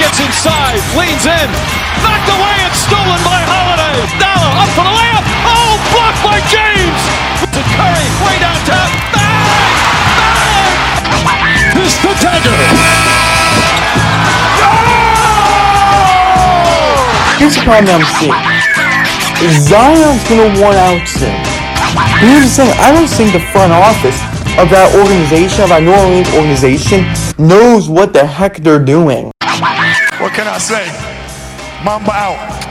gets inside, leans in, knocked away and stolen by Holiday. Dalla up for the layup. Oh, blocked by James. To Curry, way downtown. Bang! Bang! This the dagger. Here's the problem I'm seeing. Zion's gonna want out soon. Here's the thing, I don't think the front office of that organization, of that New Orleans organization, knows what the heck they're doing. Can I say? Mamba out.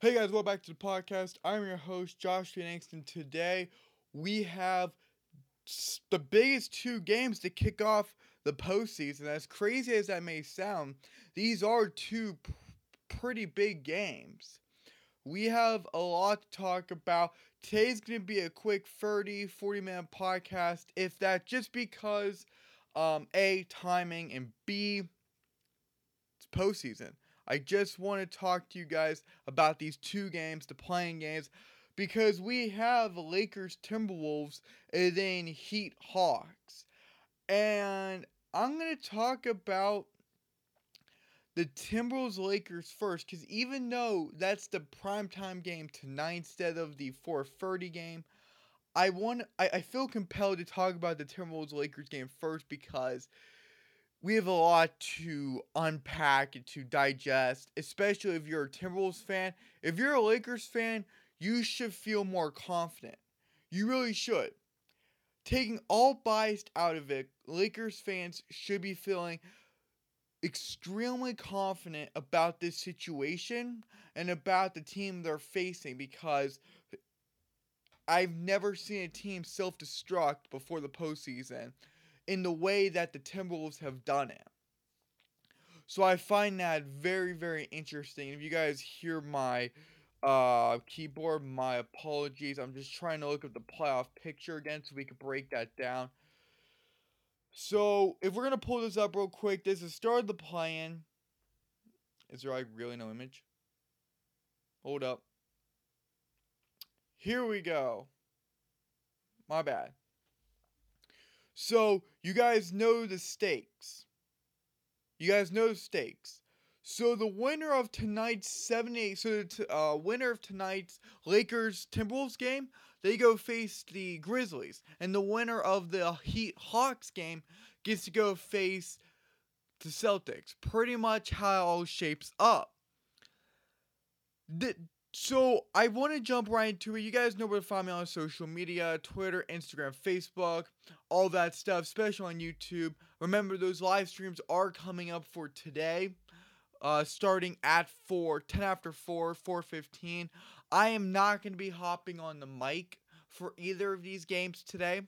Hey guys, welcome back to the podcast. I'm your host, Josh Phoenix, and today we have the biggest two games to kick off the postseason. As crazy as that may sound, these are two pretty big games. We have a lot to talk about. Today's going to be a quick 30, 40 minute podcast, if that, just because um, A, timing, and B, it's postseason. I just want to talk to you guys about these two games, the play-in games, because we have Lakers Timberwolves and then Heat Hawks. And I'm going to talk about the Timberwolves Lakers first, because even though that's the primetime game tonight instead of the 4:30 game, I want I, I feel compelled to talk about the Timberwolves Lakers game first because we have a lot to unpack and to digest, especially if you're a Timberwolves fan. If you're a Lakers fan, you should feel more confident. You really should. Taking all bias out of it, Lakers fans should be feeling extremely confident about this situation and about the team they're facing because I've never seen a team self destruct before the postseason in the way that the Timberwolves have done it. So I find that very, very interesting. If you guys hear my uh, keyboard, my apologies. I'm just trying to look at the playoff picture again so we can break that down. So if we're gonna pull this up real quick, this is start of the plan. Is there like really no image? Hold up. Here we go. My bad. So you guys know the stakes. You guys know the stakes. So the winner of tonight's 78 so the t- uh, winner of tonight's Lakers Timberwolves game, they go face the Grizzlies. And the winner of the Heat Hawks game gets to go face the Celtics. Pretty much how it all shapes up. The, so I want to jump right into it. You guys know where to find me on social media Twitter, Instagram, Facebook, all that stuff, especially on YouTube. Remember, those live streams are coming up for today, uh, starting at 4, 10 after 4, 4.15. I am not going to be hopping on the mic for either of these games today.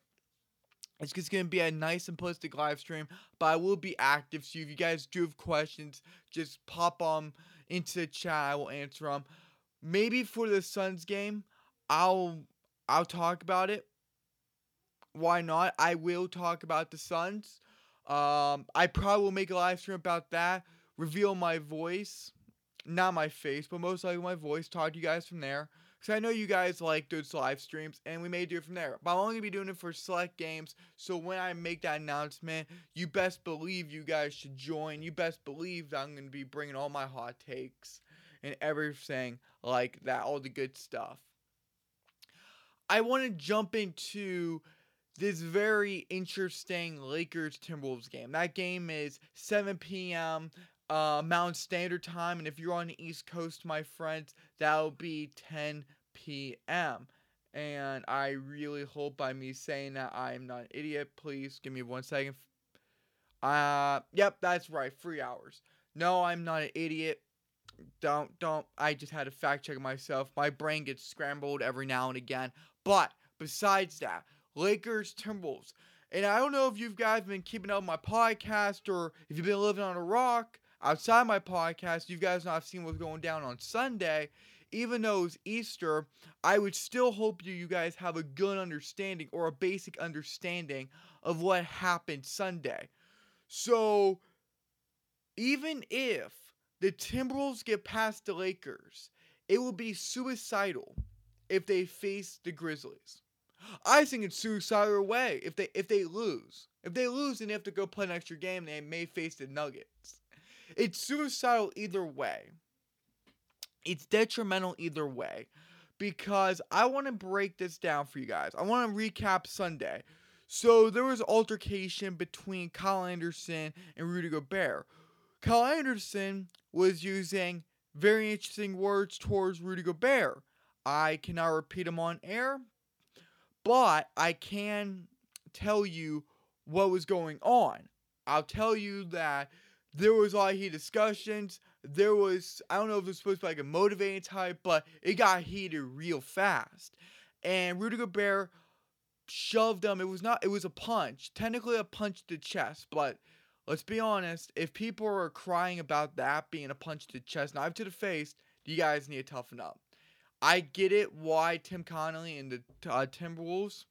It's just going to be a nice simplistic live stream, but I will be active. So if you guys do have questions, just pop them into the chat. I will answer them maybe for the Suns game, I'll I'll talk about it. Why not? I will talk about the Suns. Um, I probably will make a live stream about that. Reveal my voice, not my face, but most likely my voice. Talk to you guys from there. Cause I know you guys like those live streams, and we may do it from there. But I'm only gonna be doing it for select games. So when I make that announcement, you best believe you guys should join. You best believe that I'm gonna be bringing all my hot takes and everything like that, all the good stuff. I want to jump into this very interesting Lakers Timberwolves game. That game is 7 p.m. Uh, Mountain Standard Time, and if you're on the East Coast, my friends, that'll be 10 p.m. And I really hope by me saying that I am not an idiot. Please give me one second. Uh, yep, that's right, three hours. No, I'm not an idiot don't don't I just had to fact check myself. My brain gets scrambled every now and again. But besides that, Lakers Timberwolves. And I don't know if you guys been keeping up my podcast or if you've been living on a rock outside my podcast, you guys not seen what's going down on Sunday. Even though it's Easter, I would still hope you, you guys have a good understanding or a basic understanding of what happened Sunday. So, even if the Timberwolves get past the Lakers, it will be suicidal if they face the Grizzlies. I think it's suicidal way if they if they lose. If they lose and they have to go play an extra game, they may face the Nuggets. It's suicidal either way. It's detrimental either way because I want to break this down for you guys. I want to recap Sunday. So there was altercation between Kyle Anderson and Rudy Gobert. Kyle Anderson was using very interesting words towards Rudy Gobert. I cannot repeat them on air, but I can tell you what was going on. I'll tell you that there was a lot of heated discussions. There was, I don't know if it was supposed to be like a motivating type, but it got heated real fast. And Rudy Gobert shoved him. It was not, it was a punch. Technically a punch to the chest, but let's be honest. If people are crying about that being a punch to the chest, knife to the face, you guys need to toughen up. I get it why Tim Connelly and the uh, Timberwolves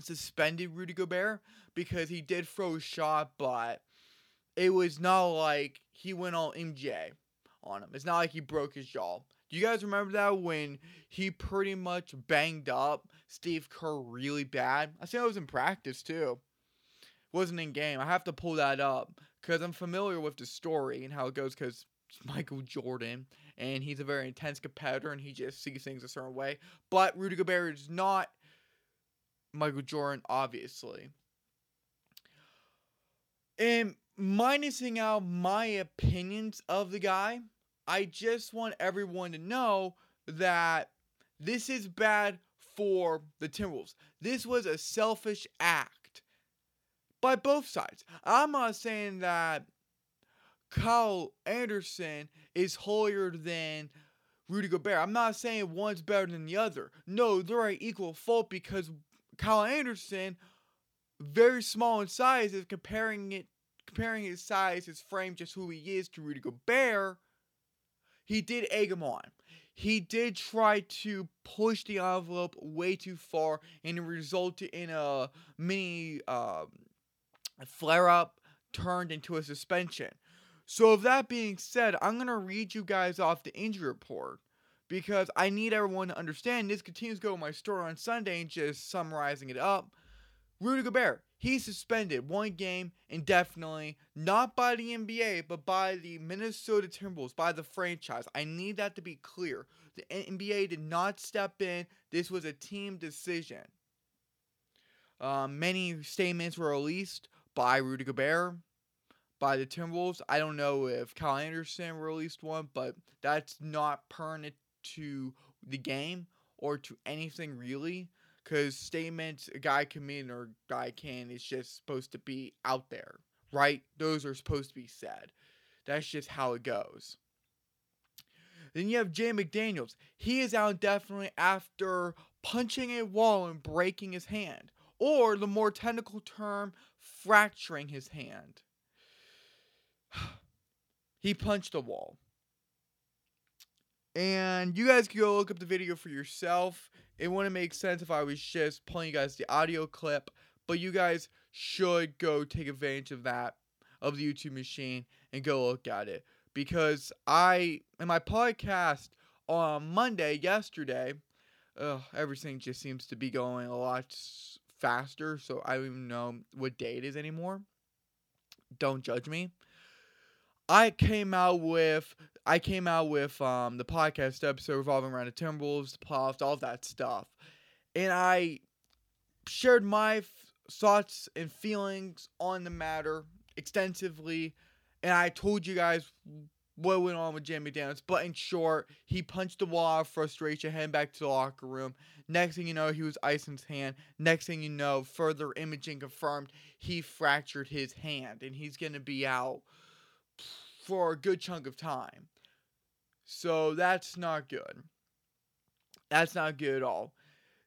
suspended Rudy Gobert because he did throw a shot, but it was not like he went all MJ on him. It's not like he broke his jaw. Do you guys remember that when he pretty much banged up Steve Kerr really bad? I think it was in practice too. Wasn't in game. I have to pull that up because I'm familiar with the story and how it goes because Michael Jordan and he's a very intense competitor and he just sees things a certain way. But Rudy Gobert is not Michael Jordan, obviously. And minusing out my opinions of the guy, I just want everyone to know that this is bad for the Timberwolves. This was a selfish act by both sides. I'm not saying that Kyle Anderson is holier than Rudy Gobert. I'm not saying one's better than the other. No, they're at equal fault because Kyle Anderson, very small in size, is comparing it comparing his size, his frame, just who he is to Rudy Gobert, he did egg him on. He did try to push the envelope way too far, and it resulted in a mini um, uh, flare up turned into a suspension. So, with that being said, I'm going to read you guys off the injury report because I need everyone to understand this continues to go my story on Sunday and just summarizing it up. Rudy Gobert, he's suspended one game indefinitely, not by the NBA, but by the Minnesota Timberwolves, by the franchise. I need that to be clear. The NBA did not step in, this was a team decision. Um, many statements were released by Rudy Gobert, by the Timberwolves. I don't know if Kyle Anderson released one, but that's not pertinent to the game or to anything really because statements a guy can mean or a guy can is just supposed to be out there, right? Those are supposed to be said. That's just how it goes. Then you have Jay McDaniels. He is out definitely after punching a wall and breaking his hand, or the more technical term, fracturing his hand. he punched a wall. And you guys can go look up the video for yourself. It wouldn't make sense if I was just playing you guys the audio clip, but you guys should go take advantage of that, of the YouTube machine, and go look at it. Because I, in my podcast on Monday, yesterday, uh, everything just seems to be going a lot faster, so I don't even know what day it is anymore. Don't judge me. I came out with I came out with um, the podcast episode revolving around the Timberwolves, the playoffs, all that stuff, and I shared my f- thoughts and feelings on the matter extensively, and I told you guys what went on with Jimmy Downs. But in short, he punched the wall of frustration, heading back to the locker room. Next thing you know, he was icing his hand. Next thing you know, further imaging confirmed he fractured his hand, and he's gonna be out for a good chunk of time. So that's not good. That's not good at all.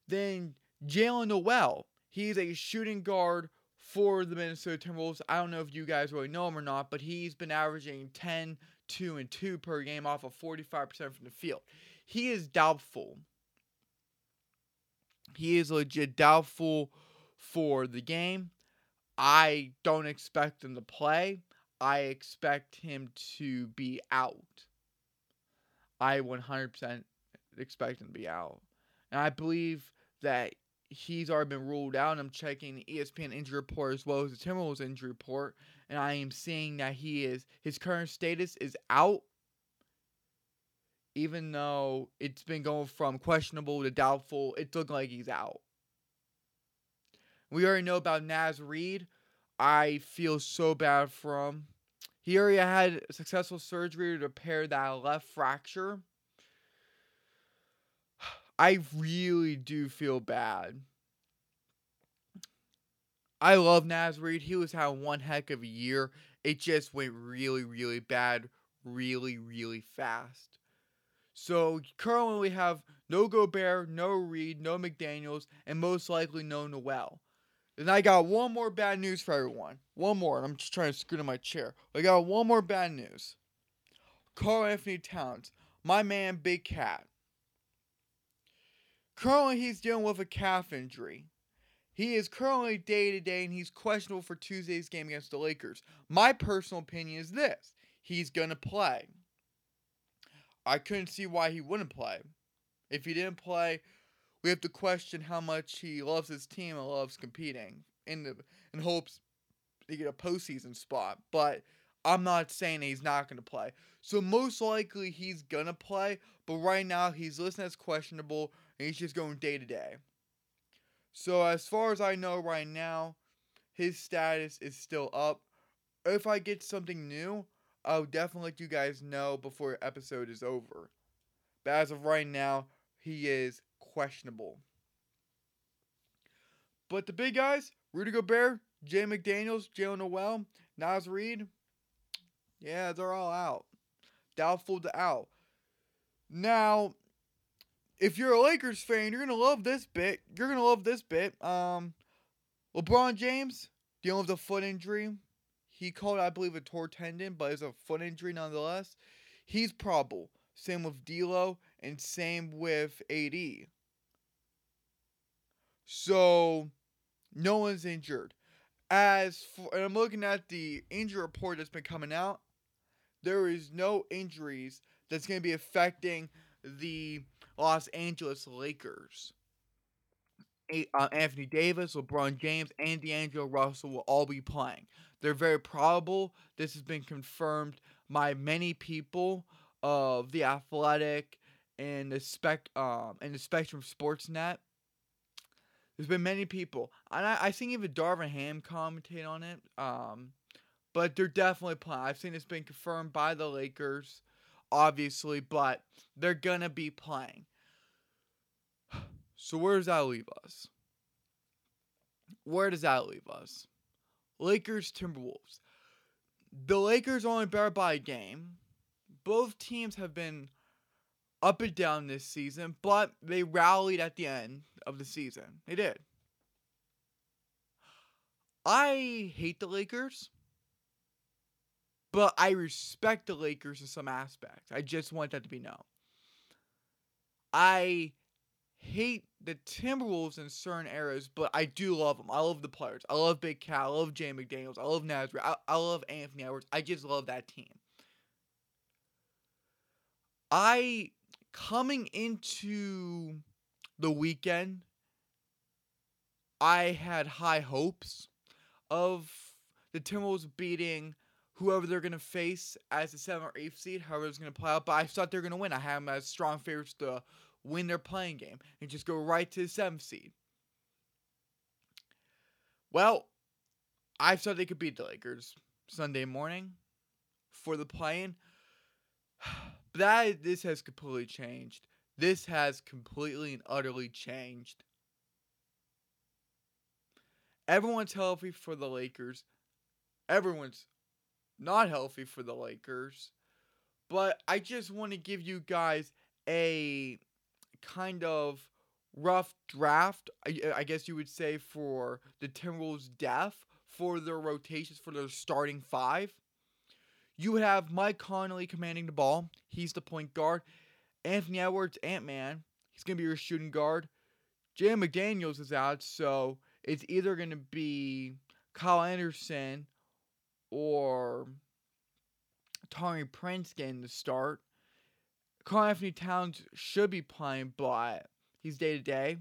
Then Jaylen Nowell, he's a shooting guard for the Minnesota Timberwolves. I don't know if you guys really know him or not, but he's been averaging 10, 2, and 2 per game off of 45% from the field. He is doubtful. He is legit doubtful for the game. I don't expect him to play. I expect him to be out. I 100% expect him to be out. And I believe that he's already been ruled out. I'm checking the ESPN injury report as well as the Timberwolves injury report, and I am seeing that he is his current status is out. Even though it's been going from questionable to doubtful, it looks like he's out. We already know about Naz Reid. I feel so bad for him. He already had successful surgery to repair that left fracture. I really do feel bad. I love Naz Reid. He was having one heck of a year. It just went really, really bad, really, really fast. So currently we have no Gobert, no Reid, no McDaniels, and most likely no Nowell. And I got one more bad news for everyone. One more, and I'm just trying to scoot in my chair. I got one more bad news. Karl-Anthony Towns, my man Big Cat. Currently, he's dealing with a calf injury. He is currently day to day and he's questionable for Tuesday's game against the Lakers. My personal opinion is this he's going to play. I couldn't see why he wouldn't play. If he didn't play, we have to question how much he loves his team and loves competing in the in hopes to get a postseason spot. But I'm not saying he's not gonna play. So most likely he's gonna play, but right now he's listed as questionable and he's just going day to day. So as far as I know right now, his status is still up. If I get something new, I'll definitely let you guys know before the episode is over. But as of right now, he is questionable. But the big guys, Rudy Gobert, Jay McDaniels, Jaylen Nowell, Naz Reid, yeah, they're all out. Doubtful to out. Now, if you're a Lakers fan, you're gonna love this bit. You're gonna love this bit. Um, LeBron James dealing with a foot injury. He called, I believe, a torn tendon, but it's a foot injury nonetheless. He's probable. Same with D'Lo, and same with AD. So, no one's injured. As for, and I'm looking at the injury report that's been coming out. There is no injuries that's going to be affecting the Los Angeles Lakers. Uh, Anthony Davis, LeBron James, and D'Angelo Russell will all be playing. They're very probable. This has been confirmed by many people of the Athletic and the spec um and the Spectrum Sportsnet. There's been many people, and I, I think even Darvin Ham commentate on it. Um, but they're definitely playing. I've seen it's been confirmed by the Lakers, obviously, but they're gonna be playing. So where does that leave us? Where does that leave us? Lakers Timberwolves. The Lakers only better by a game. Both teams have been up and down this season, but they rallied at the end of the season. They did. I hate the Lakers, but I respect the Lakers in some aspects. I just want that to be known. I hate the Timberwolves in certain eras, but I do love them. I love the players. I love Big Cat. I love Jay McDaniels. I love Naz Reid. I, I love Anthony Edwards. I just love that team. I coming into the weekend, I had high hopes of the Timberwolves beating whoever they're gonna face as the seventh or eighth seed, however it's gonna play out. But I thought they're gonna win. I had them as strong favorites to win their play-in game and just go right to the seventh seed. Well, I thought they could beat the Lakers Sunday morning for the play-in. But that this has completely changed. This has completely and utterly changed. Everyone's healthy for the Lakers. Everyone's not healthy for the Lakers. But I just want to give you guys a kind of rough draft, I, uh, I guess you would say, for the Timberwolves' depth for their rotations for their starting five. You have Mike Conley commanding the ball. He's the point guard. Anthony Edwards, Ant Man. He's going to be your shooting guard. Jay McDaniels is out, so it's either going to be Kyle Anderson or Taurean Prince getting the start. Karl-Anthony Towns should be playing, but he's day to day.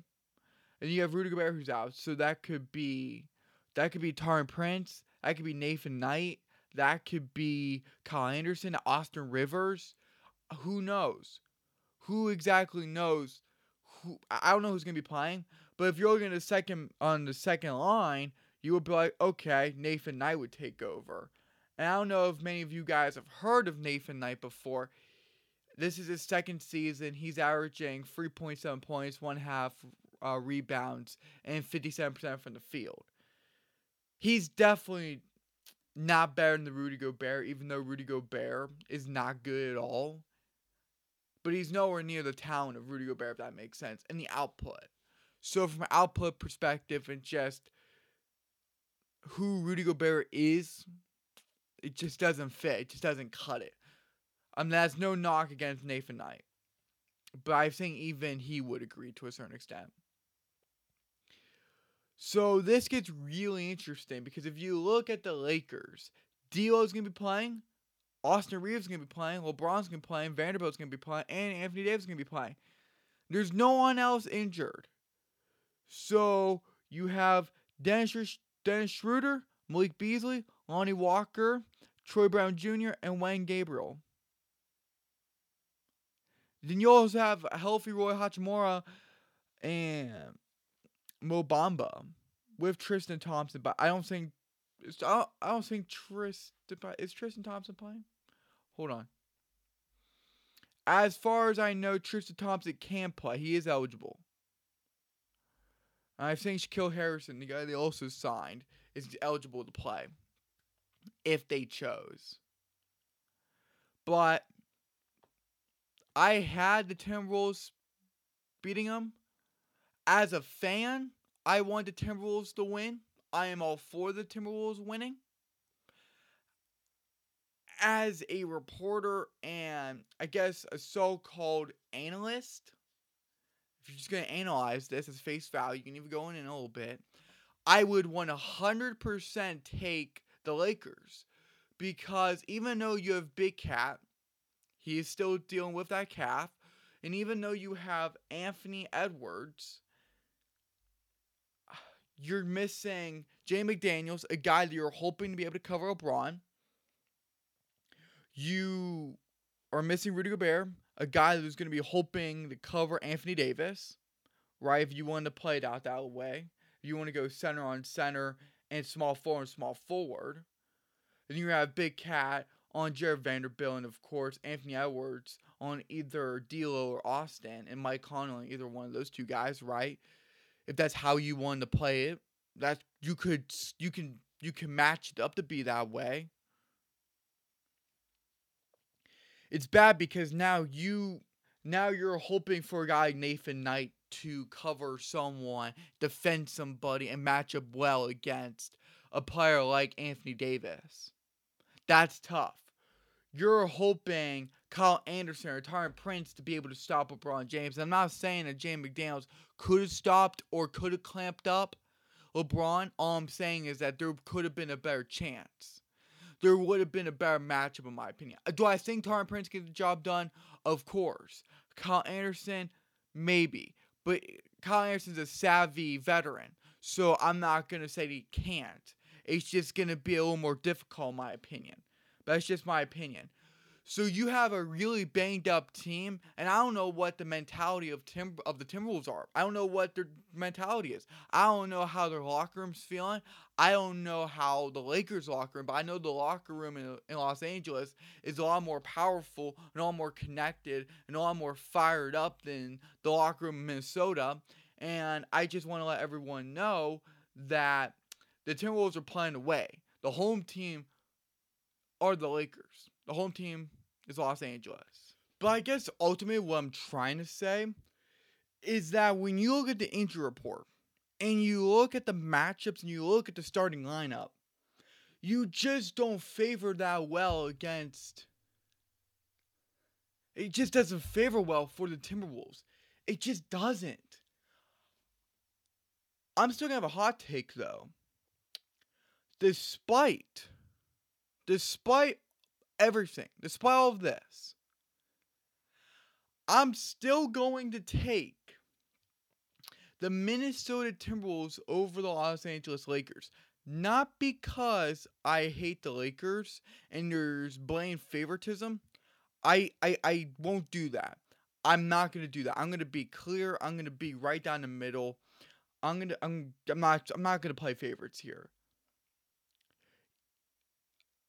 and you have Rudy Gobert who's out, so that could be that could be Taurean Prince, that could be Nathan Knight, that could be Kyle Anderson, Austin Rivers. Who knows? Who exactly knows? Who I don't know who's gonna be playing, but if you're looking at the second on the second line, you would be like, okay, Nathan Knight would take over. And I don't know if many of you guys have heard of Nathan Knight before. This is his second season. He's averaging 3.7 points, one half uh, rebounds, and 57% from the field. He's definitely not better than the Rudy Gobert, even though Rudy Gobert is not good at all. But he's nowhere near the talent of Rudy Gobert, if that makes sense, and the output. So, from an output perspective and just who Rudy Gobert is, it just doesn't fit. It just doesn't cut it. I mean, that's no knock against Nathan Knight. But I think even he would agree to a certain extent. So this gets really interesting because if you look at the Lakers, D'Lo's gonna be playing, Austin Reaves is gonna be playing, LeBron's gonna be playing, Vanderbilt's gonna be playing, and Anthony Davis is gonna be playing. There's no one else injured. So you have Dennis, Dennis Schroeder, Malik Beasley, Lonnie Walker, Troy Brown Jr., and Wenyen Gabriel. Then you also have a healthy Rui Hachimura and Mo Bamba with Tristan Thompson, but I don't think I don't, I don't think Tristan is Tristan Thompson playing. Hold on. As far as I know, Tristan Thompson can play. He is eligible. I think Shaquille Harrison, the guy they also signed, is eligible to play if they chose. But I had the Timberwolves beating them. As a fan, I want the Timberwolves to win. I am all for the Timberwolves winning. As a reporter and I guess a so called analyst, you're just going to analyze this as face value, you can even go in, a little bit. I would 100% take the Lakers because even though you have Big Cat, he is still dealing with that calf. And even though you have Anthony Edwards, you're missing Jay McDaniels, a guy that you're hoping to be able to cover LeBron. You are missing Rudy Gobert, a guy who's going to be hoping to cover Anthony Davis, right? If you want to play it out that way, if you want to go center on center and small forward and small forward, then you have Big Cat on Jarred Vanderbilt and of course Anthony Edwards on either D'Lo or Austin and Mike Conley, either one of those two guys, right? if that's how you want to play it, that you could you can you can match it up to be that way. It's bad because now you now you're hoping for a guy like Nathan Knight to cover someone, defend somebody, and match up well against a player like Anthony Davis. That's tough. You're hoping Kyle Anderson or Taurean Prince to be able to stop LeBron James. I'm not saying that James McDaniels could have stopped or could have clamped up LeBron. All I'm saying is that there could have been a better chance. There would have been a better matchup, in my opinion. Do I think Taurean Prince get the job done? Of course. Kyle Anderson, maybe. But Kyle Anderson's a savvy veteran. So I'm not going to say he can't. It's just going to be a little more difficult, in my opinion. That's just my opinion. So you have a really banged up team, and I don't know what the mentality of Tim of the Timberwolves are. I don't know what their mentality is. I don't know how their locker room's feeling. I don't know how the Lakers locker room, but I know the locker room in, in Los Angeles is a lot more powerful and a lot more connected and a lot more fired up than the locker room in Minnesota. And I just want to let everyone know that the Timberwolves are playing away. The home team are the Lakers. The home team is Los Angeles. But I guess ultimately what I'm trying to say is that when you look at the injury report and you look at the matchups and you look at the starting lineup, you just don't favor that well against. It just doesn't favor well for the Timberwolves. It just doesn't. I'm still gonna have a hot take though. Despite, despite everything, despite all of this, I'm still going to take the Minnesota Timberwolves over the Los Angeles Lakers. Not because I hate the Lakers and there's blatant favoritism. I, I I won't do that. I'm not gonna do that. I'm gonna be clear. I'm gonna be right down the middle. I'm gonna I'm I'm not I'm not gonna play favorites here.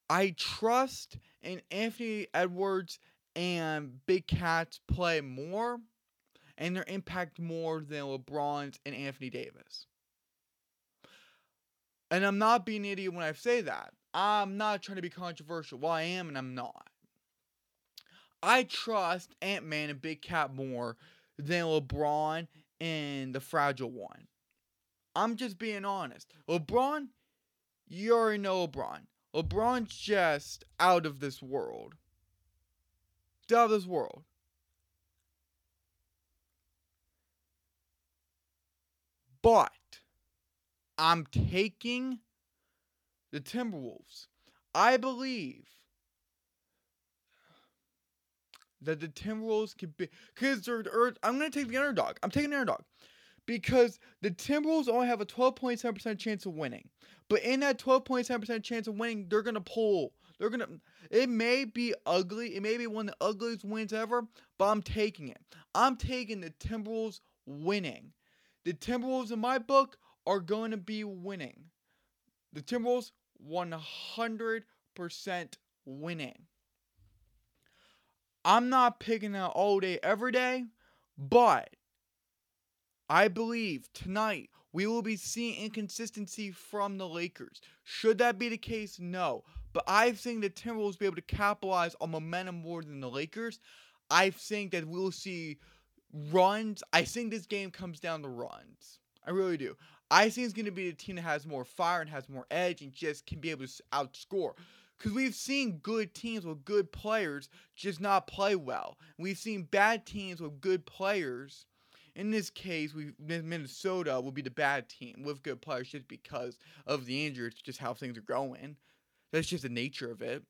I trust in Anthony Edwards and Big Cats play more and their impact more than LeBron's and Anthony Davis. And I'm not being an idiot when I say that. I'm not trying to be controversial. Well, I am and I'm not. I trust Ant Man and Big Cat more than LeBron and the Fragile One. I'm just being honest. LeBron, you already know LeBron. LeBron's just out of this world. Out of this world. But I'm taking the Timberwolves. I believe that the Timberwolves could be because they're, I'm gonna take the underdog. I'm taking the underdog because the Timberwolves only have a 12.7% chance of winning. But in that 12.7% chance of winning, they're gonna pull. They're gonna. It may be ugly. It may be one of the ugliest wins ever. But I'm taking it. I'm taking the Timberwolves winning. The Timberwolves in my book are going to be winning. The Timberwolves 100% winning. I'm not picking out all day, every day, but I believe tonight we will be seeing inconsistency from the Lakers. Should that be the case? No. But I think the Timberwolves will be able to capitalize on momentum more than the Lakers. I think that we'll see runs. I think this game comes down to runs. I really do. I think it's going to be the team that has more fire and has more edge and just can be able to outscore. Because we've seen good teams with good players just not play well. We've seen bad teams with good players. In this case, we Minnesota will be the bad team with good players just because of the injury. It's just how things are going. That's just the nature of it.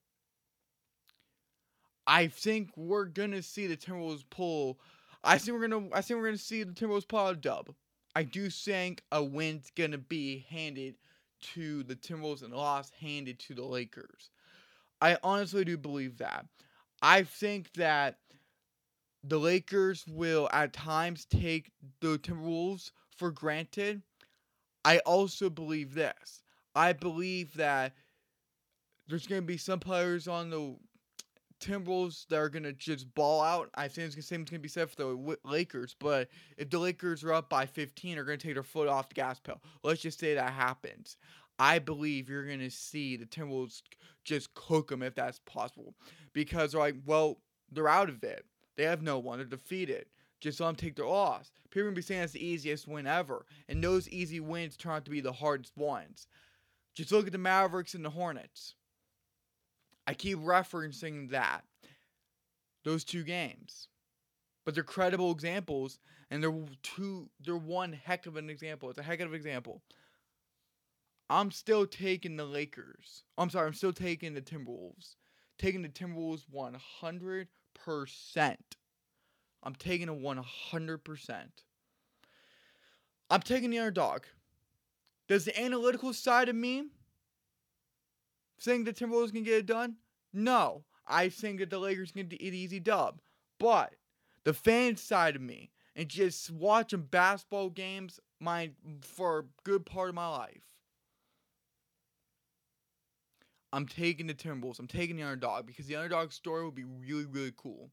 I think we're gonna see the Timberwolves pull. I think we're gonna. I think we're gonna see the Timberwolves pull a dub. I do think a win's gonna be handed to the Timberwolves and a loss handed to the Lakers. I honestly do believe that. I think that the Lakers will at times take the Timberwolves for granted. I also believe this. I believe that there's going to be some players on the Timberwolves that are going to just ball out. I think the same going to be said for the Lakers. But if the Lakers are up by 15, they're going to take their foot off the gas pedal. Let's just say that happens. I believe you're going to see the Timberwolves just cook them if that's possible. Because they're like, well, they're out of it. They have no one. They're defeated. Just let them take their loss. People are to be saying that's the easiest win ever. And those easy wins turn out to be the hardest ones. Just look at the Mavericks and the Hornets. I keep referencing that. Those two games. But they're credible examples, and they're two they're one heck of an example. It's a heck of an example. I'm still taking the Lakers. I'm sorry, I'm still taking the Timberwolves. Taking the Timberwolves 100%. I'm taking a 100%. I'm taking the underdog. Does the analytical side of me think the Timberwolves can get it done? No. I think that the Lakers can get an easy dub. But the fan side of me and just watching basketball games my for a good part of my life I'm taking the Timberwolves. I'm taking the underdog because the underdog story would be really, really cool.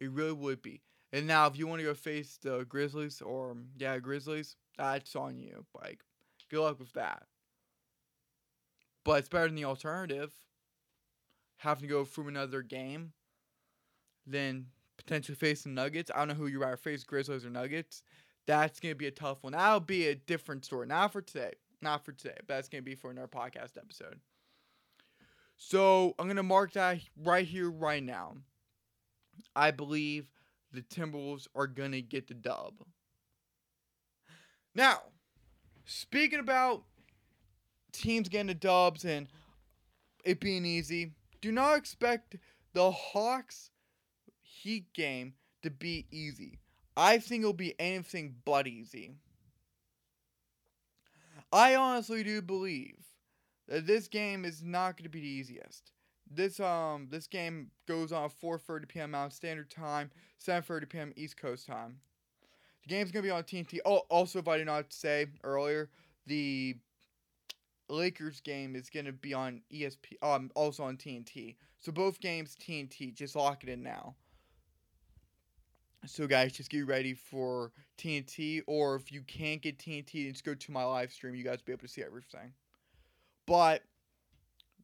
It really would be. And now, if you want to go face the Grizzlies or yeah, Grizzlies, that's on you. Like, good luck with that. But it's better than the alternative. Having to go through another game than potentially facing Nuggets. I don't know who you rather face, Grizzlies or Nuggets. That's gonna be a tough one. That'll be a different story. Not for today. Not for today. But that's gonna be for another podcast episode. So I'm gonna mark that right here, right now. I believe the Timberwolves are gonna get the dub. Now, speaking about teams getting the dubs and it being easy, do not expect the Hawks Heat game to be easy. I think it'll be anything but easy. I honestly do believe this game is not going to be the easiest. This um this game goes on 4:30 p.m. Mountain Standard Time, 7:30 p.m. East Coast Time. The game's gonna be on TNT. Oh, also, if I did not say earlier, the Lakers game is gonna be on ESP. Um, also on TNT. So both games TNT. Just lock it in now. So guys, just get ready for TNT, or if you can't get TNT, just go to my live stream. You guys will be able to see everything. But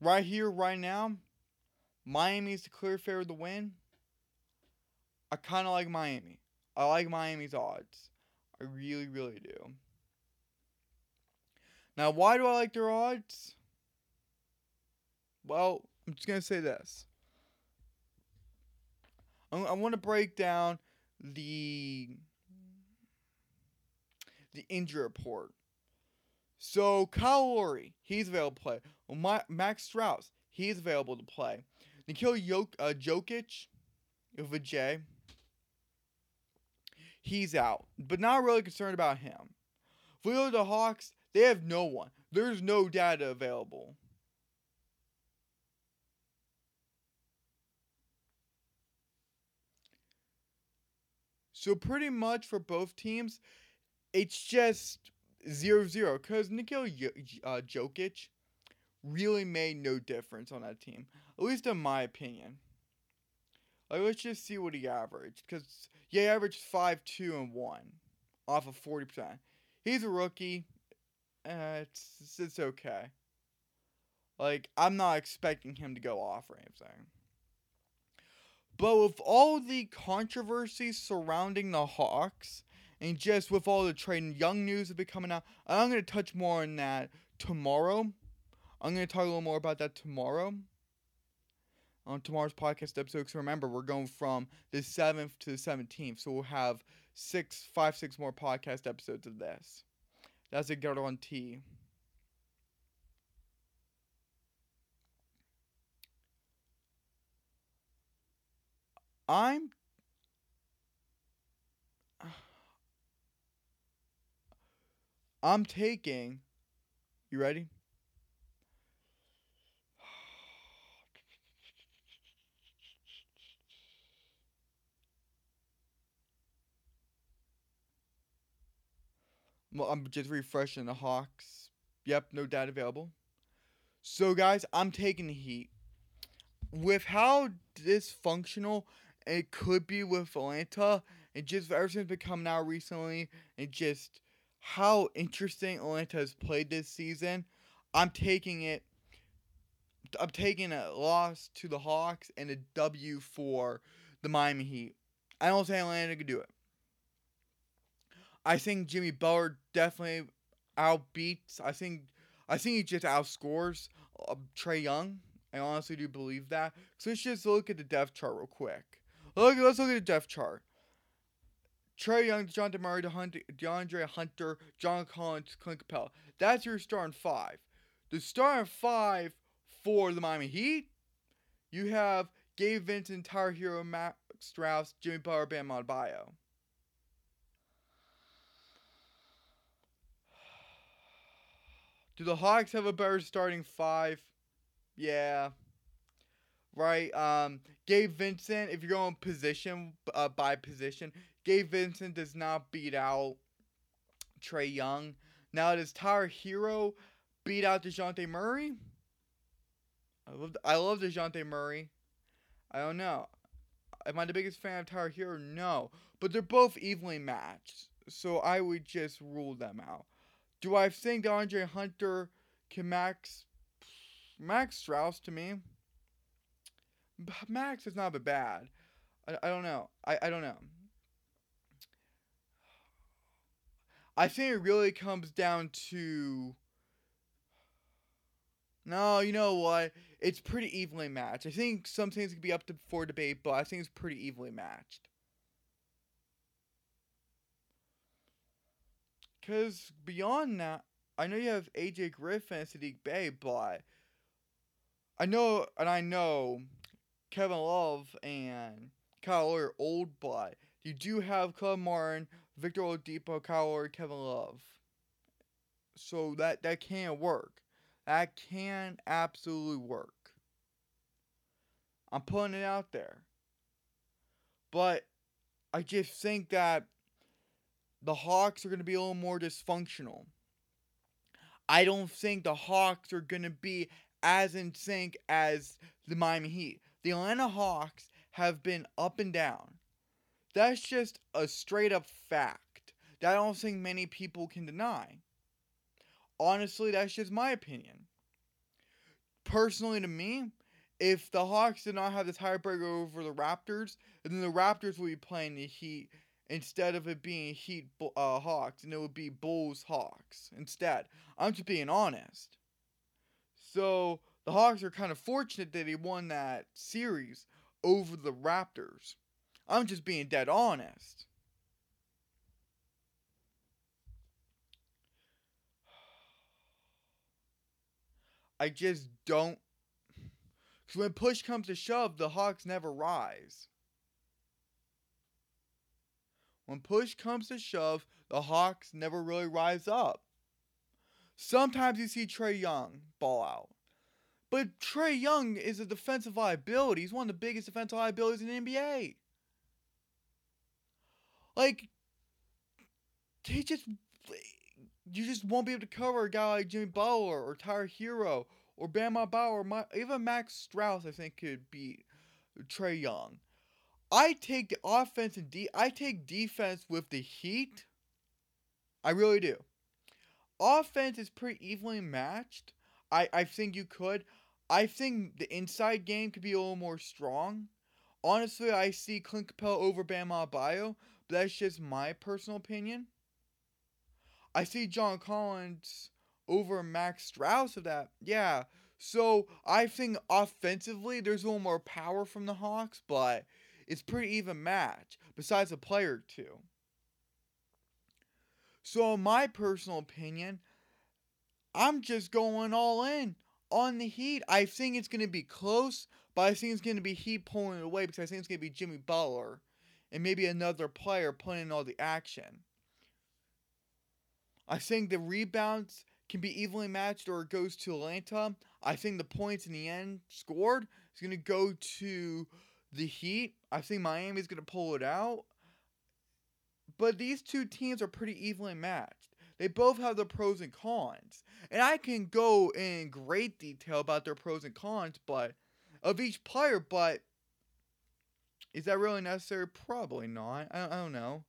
right here, right now, Miami is the clear favorite to win. I kind of like Miami. I like Miami's odds. I really, really do. Now, why do I like their odds? Well, I'm just going to say this. I, I want to break down the the injury report. So Kyle Lowry, he's available to play. Well, my, Max Strus, he's available to play. Nikola Jok, uh, Jokic, J, he's out. But not really concerned about him. For the Hawks, they have no one. There's no data available. So pretty much for both teams, it's just 0-0 because Nikola uh, Jokic really made no difference on that team, at least in my opinion. Like, let's just see what he averaged, because yeah, he averaged five, two, and one, off of forty percent. He's a rookie. Uh, it's it's okay. Like, I'm not expecting him to go off or anything. But with all the controversy surrounding the Hawks, and just with all the Trae Young news that be coming out, I'm going to touch more on that tomorrow. I'm going to talk a little more about that tomorrow on tomorrow's podcast episode. Because remember, we're going from the 7th to the 17th. So we'll have six, five, six more podcast episodes of this. That's a guarantee. I'm I'm taking you ready? Well, I'm just refreshing the Hawks. Yep, no data available. So, guys, I'm taking the Heat. With how dysfunctional it could be with Atlanta, and just ever since it's been out recently, and just how interesting Atlanta has played this season, I'm taking it. I'm taking a loss to the Hawks and a W for the Miami Heat. I don't think Atlanta could do it. I think Jimmy Butler definitely outbeats. I think I think he just outscores uh, Trae Young. I honestly do believe that. So let's just look at the depth chart real quick. Look, let's look at the depth chart. Trae Young, DeJounte Murray, DeAndre Hunter, John Collins, Clint Capela. That's your starting five. The starting five for the Miami Heat, you have Gabe Vincent, Tyler Herro, Max Strus, Jimmy Butler, Bam Adebayo. Do the Hawks have a better starting five? Yeah. Right. Um, Gabe Vincent, if you're going position uh, by position, Gabe Vincent does not beat out Trae Young. Now does Tyler Herro beat out Dejounte Murray? I love I love Dejounte Murray. I don't know. Am I the biggest fan of Tyler Herro? No. But they're both evenly matched. So I would just rule them out. Do I think DeAndre Hunter can max Max Strus to me? Max is not bad. I, I don't know. I, I don't know. I think it really comes down to. No, you know what? It's pretty evenly matched. I think some things could be up to for debate, but I think it's pretty evenly matched. Because beyond that, I know you have AJ Griffin and Saddiq Bey, but I know, and I know Kevin Love and Kyle are old, but you do have Caleb Martin, Victor Oladipo, Kyle Kevin Love. So that that can work. That can absolutely work. I'm putting it out there. But I just think that the Hawks are going to be a little more dysfunctional. I don't think the Hawks are going to be as in sync as the Miami Heat. The Atlanta Hawks have been up and down. That's just a straight up fact that I don't think many people can deny. Honestly, that's just my opinion. Personally, to me, if the Hawks did not have the tiebreaker over the Raptors, then the Raptors would be playing the Heat instead of it being Heat uh, Hawks, and it would be Bulls Hawks instead. I'm just being honest. So the Hawks are kind of fortunate that he won that series over the Raptors. I'm just being dead honest. I just don't. Because when push comes to shove, the Hawks never rise. When push comes to shove, the Hawks never really rise up. Sometimes you see Trae Young ball out. But Trae Young is a defensive liability. He's one of the biggest defensive liabilities in the NBA. Like, he just. You just won't be able to cover a guy like Jimmy Butler or Tyler Herro or Bam Adebayo. My, even Max Strus, I think, could beat Trae Young. I take the offense and de- I take defense with the Heat. I really do. Offense is pretty evenly matched. I, I think you could. I think the inside game could be a little more strong. Honestly, I see Clint Capela over Bam Adebayo, that's just my personal opinion. I see John Collins over Max Strus of that. Yeah. So I think offensively there's a little more power from the Hawks, but it's pretty even match, besides a player or two. So in my personal opinion, I'm just going all in on the Heat. I think it's going to be close, but I think it's going to be Heat pulling it away because I think it's going to be Jimmy Butler and maybe another player putting in all the action. I think the rebounds can be evenly matched or it goes to Atlanta. I think the points in the end scored is going to go to the Heat. I think Miami's going to pull it out. But these two teams are pretty evenly matched. They both have their pros and cons. And I can go in great detail about their pros and cons, but of each player, but is that really necessary? Probably not. I, I don't know.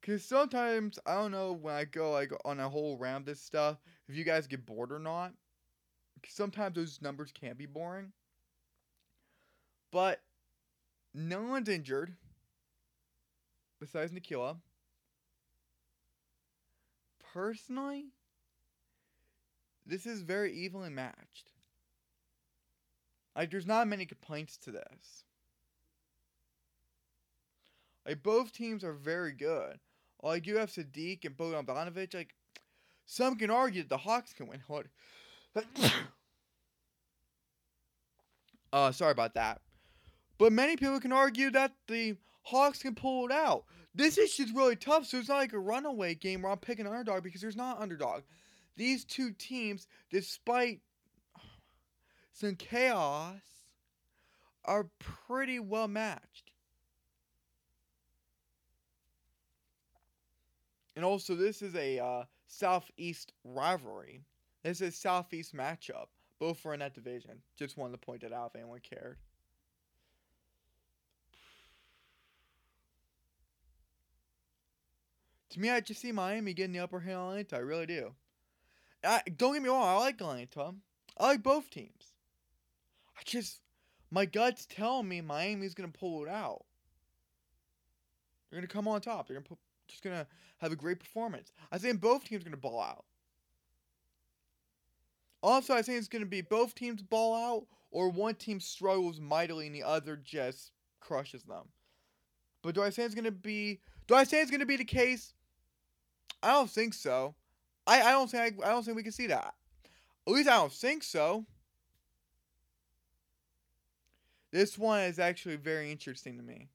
Cause sometimes I don't know when I go like on a whole round of this stuff if you guys get bored or not. Sometimes those numbers can be boring. But no one's injured besides Nikola. Personally, this is very evenly matched. Like, there's not many complaints to this. Like, both teams are very good. Like, you have Saddiq and Bogdan Bogdanovic. Like, some can argue that the Hawks can win. Hold. uh, sorry about that. But many people can argue that the Hawks can pull it out. This is just really tough, so it's not like a runaway game where I'm picking underdog because there's not underdog. These two teams, despite some chaos, are pretty well matched. And also, this is a uh, Southeast rivalry. This is a Southeast matchup. Both are in that division. Just wanted to point that out if anyone cared. To me, I just see Miami getting the upper hand on Atlanta. I really do. I, don't get me wrong, I like Atlanta. I like both teams. I just, my gut's telling me Miami's going to pull it out. They're going to come on top. They're going to just gonna have a great performance. I think both teams are gonna ball out. Also, I think it's gonna be both teams ball out, or one team struggles mightily and the other just crushes them. But do I say it's gonna be? Do I say it's gonna be the case? I don't think so. I, I don't think I, I don't think we can see that. At least I don't think so. This one is actually very interesting to me.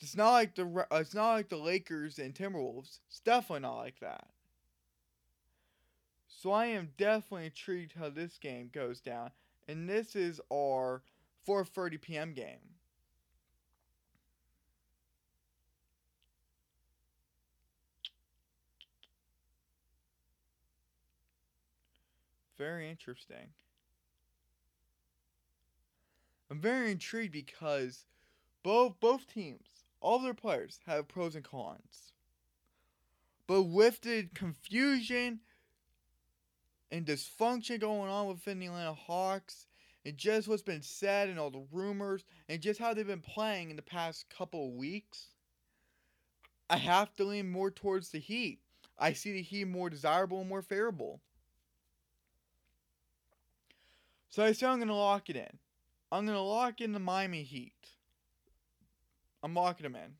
It's not like the it's not like the Lakers and Timberwolves. It's definitely not like that. So I am definitely intrigued how this game goes down. And this is our 4:30 p.m. game. Very interesting. I'm very intrigued because both both teams, all their players have pros and cons. But with the confusion and dysfunction going on within the Atlanta Hawks, and just what's been said and all the rumors, and just how they've been playing in the past couple weeks, I have to lean more towards the Heat. I see the Heat more desirable and more favorable. So I say I'm going to lock it in. I'm going to lock in the Miami Heat. I'm in.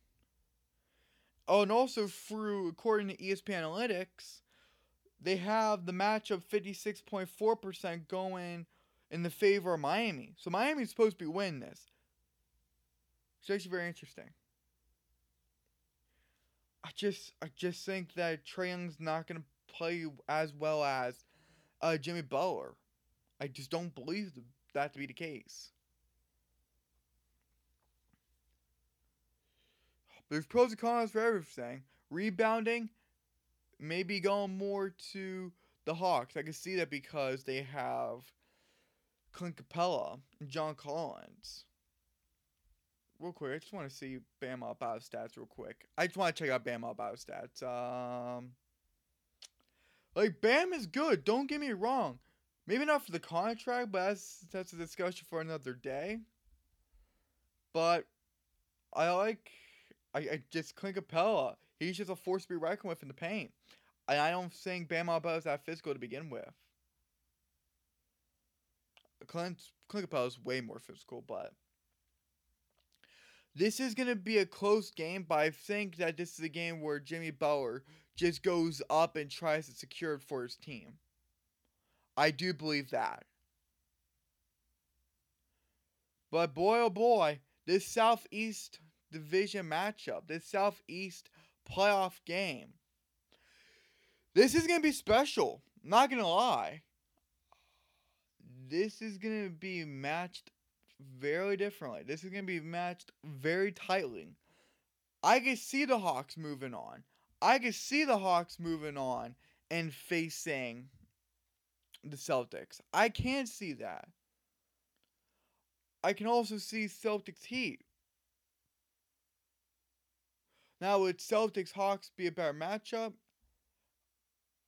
Oh, and also through, according to ESPN Analytics, they have the matchup 56.4% going in the favor of Miami. So Miami's supposed to be winning this. It's actually very interesting. I just I just think that Trae Young's not gonna play as well as uh, Jimmy Butler. I just don't believe that to be the case. There's pros and cons for everything. Rebounding, maybe going more to the Hawks. I can see that because they have Clint Capela and John Collins. Real quick, I just want to see Bam Adebayo stats real quick. I just want to check out Bam Adebayo stats. Um, like Bam is good. Don't get me wrong. Maybe not for the contract, but that's that's a discussion for another day. But I like I, I just Clint Capela. He's just a force to be reckoned with in the paint. And I don't think Bam Adebayo is that physical to begin with. Clint Clint Capela is way more physical, but this is gonna be a close game. But I think that this is a game where Jimmy Butler just goes up and tries to secure it for his team. I do believe that. But boy, oh boy, this Southeast Division matchup, this Southeast playoff game, this is going to be special. Not going to lie. This is going to be matched very differently. This is going to be matched very tightly. I can see the Hawks moving on. I can see the Hawks moving on and facing the Celtics. I can see that. I can also see Celtics Heat. Now, would Celtics Hawks be a better matchup?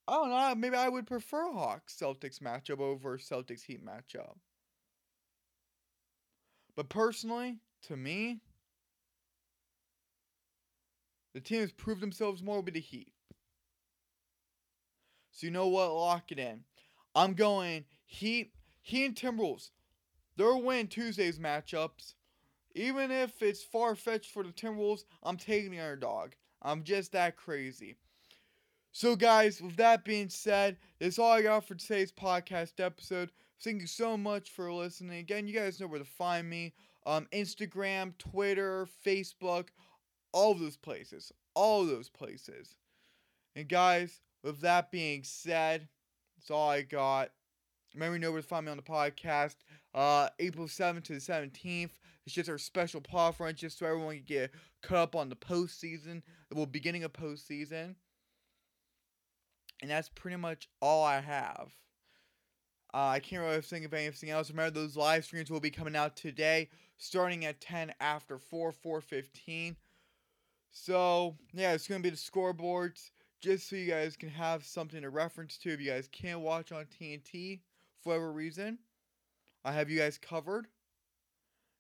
I don't know. Maybe I would prefer Hawks Celtics matchup over Celtics Heat matchup. But personally, to me, the team has proved themselves more with the Heat. So you know what? Lock it in. I'm going Heat, Heat and Timberwolves. They'll win Tuesday's matchups. Even if it's far fetched for the Timberwolves, I'm taking the underdog. I'm just that crazy. So, guys, with that being said, that's all I got for today's podcast episode. Thank you so much for listening. Again, you guys know where to find me um, Instagram, Twitter, Facebook, all those places. All those places. And, guys, with that being said, that's all I got. Remember, you know where to find me on the podcast. Uh, April 7th to the 17th. It's just our special paw front just so everyone can get caught up on the postseason. Well, beginning of postseason. And that's pretty much all I have. Uh, I can't really think of anything else. Remember, those live streams will be coming out today, starting at 10 after 4, 4.15. So, yeah, it's going to be the scoreboards just so you guys can have something to reference to if you guys can't watch on TNT for whatever reason. I have you guys covered.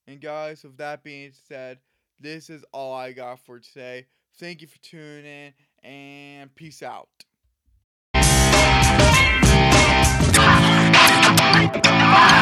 And guys, with that being said, this is all I got for today. Thank you for tuning in and peace out.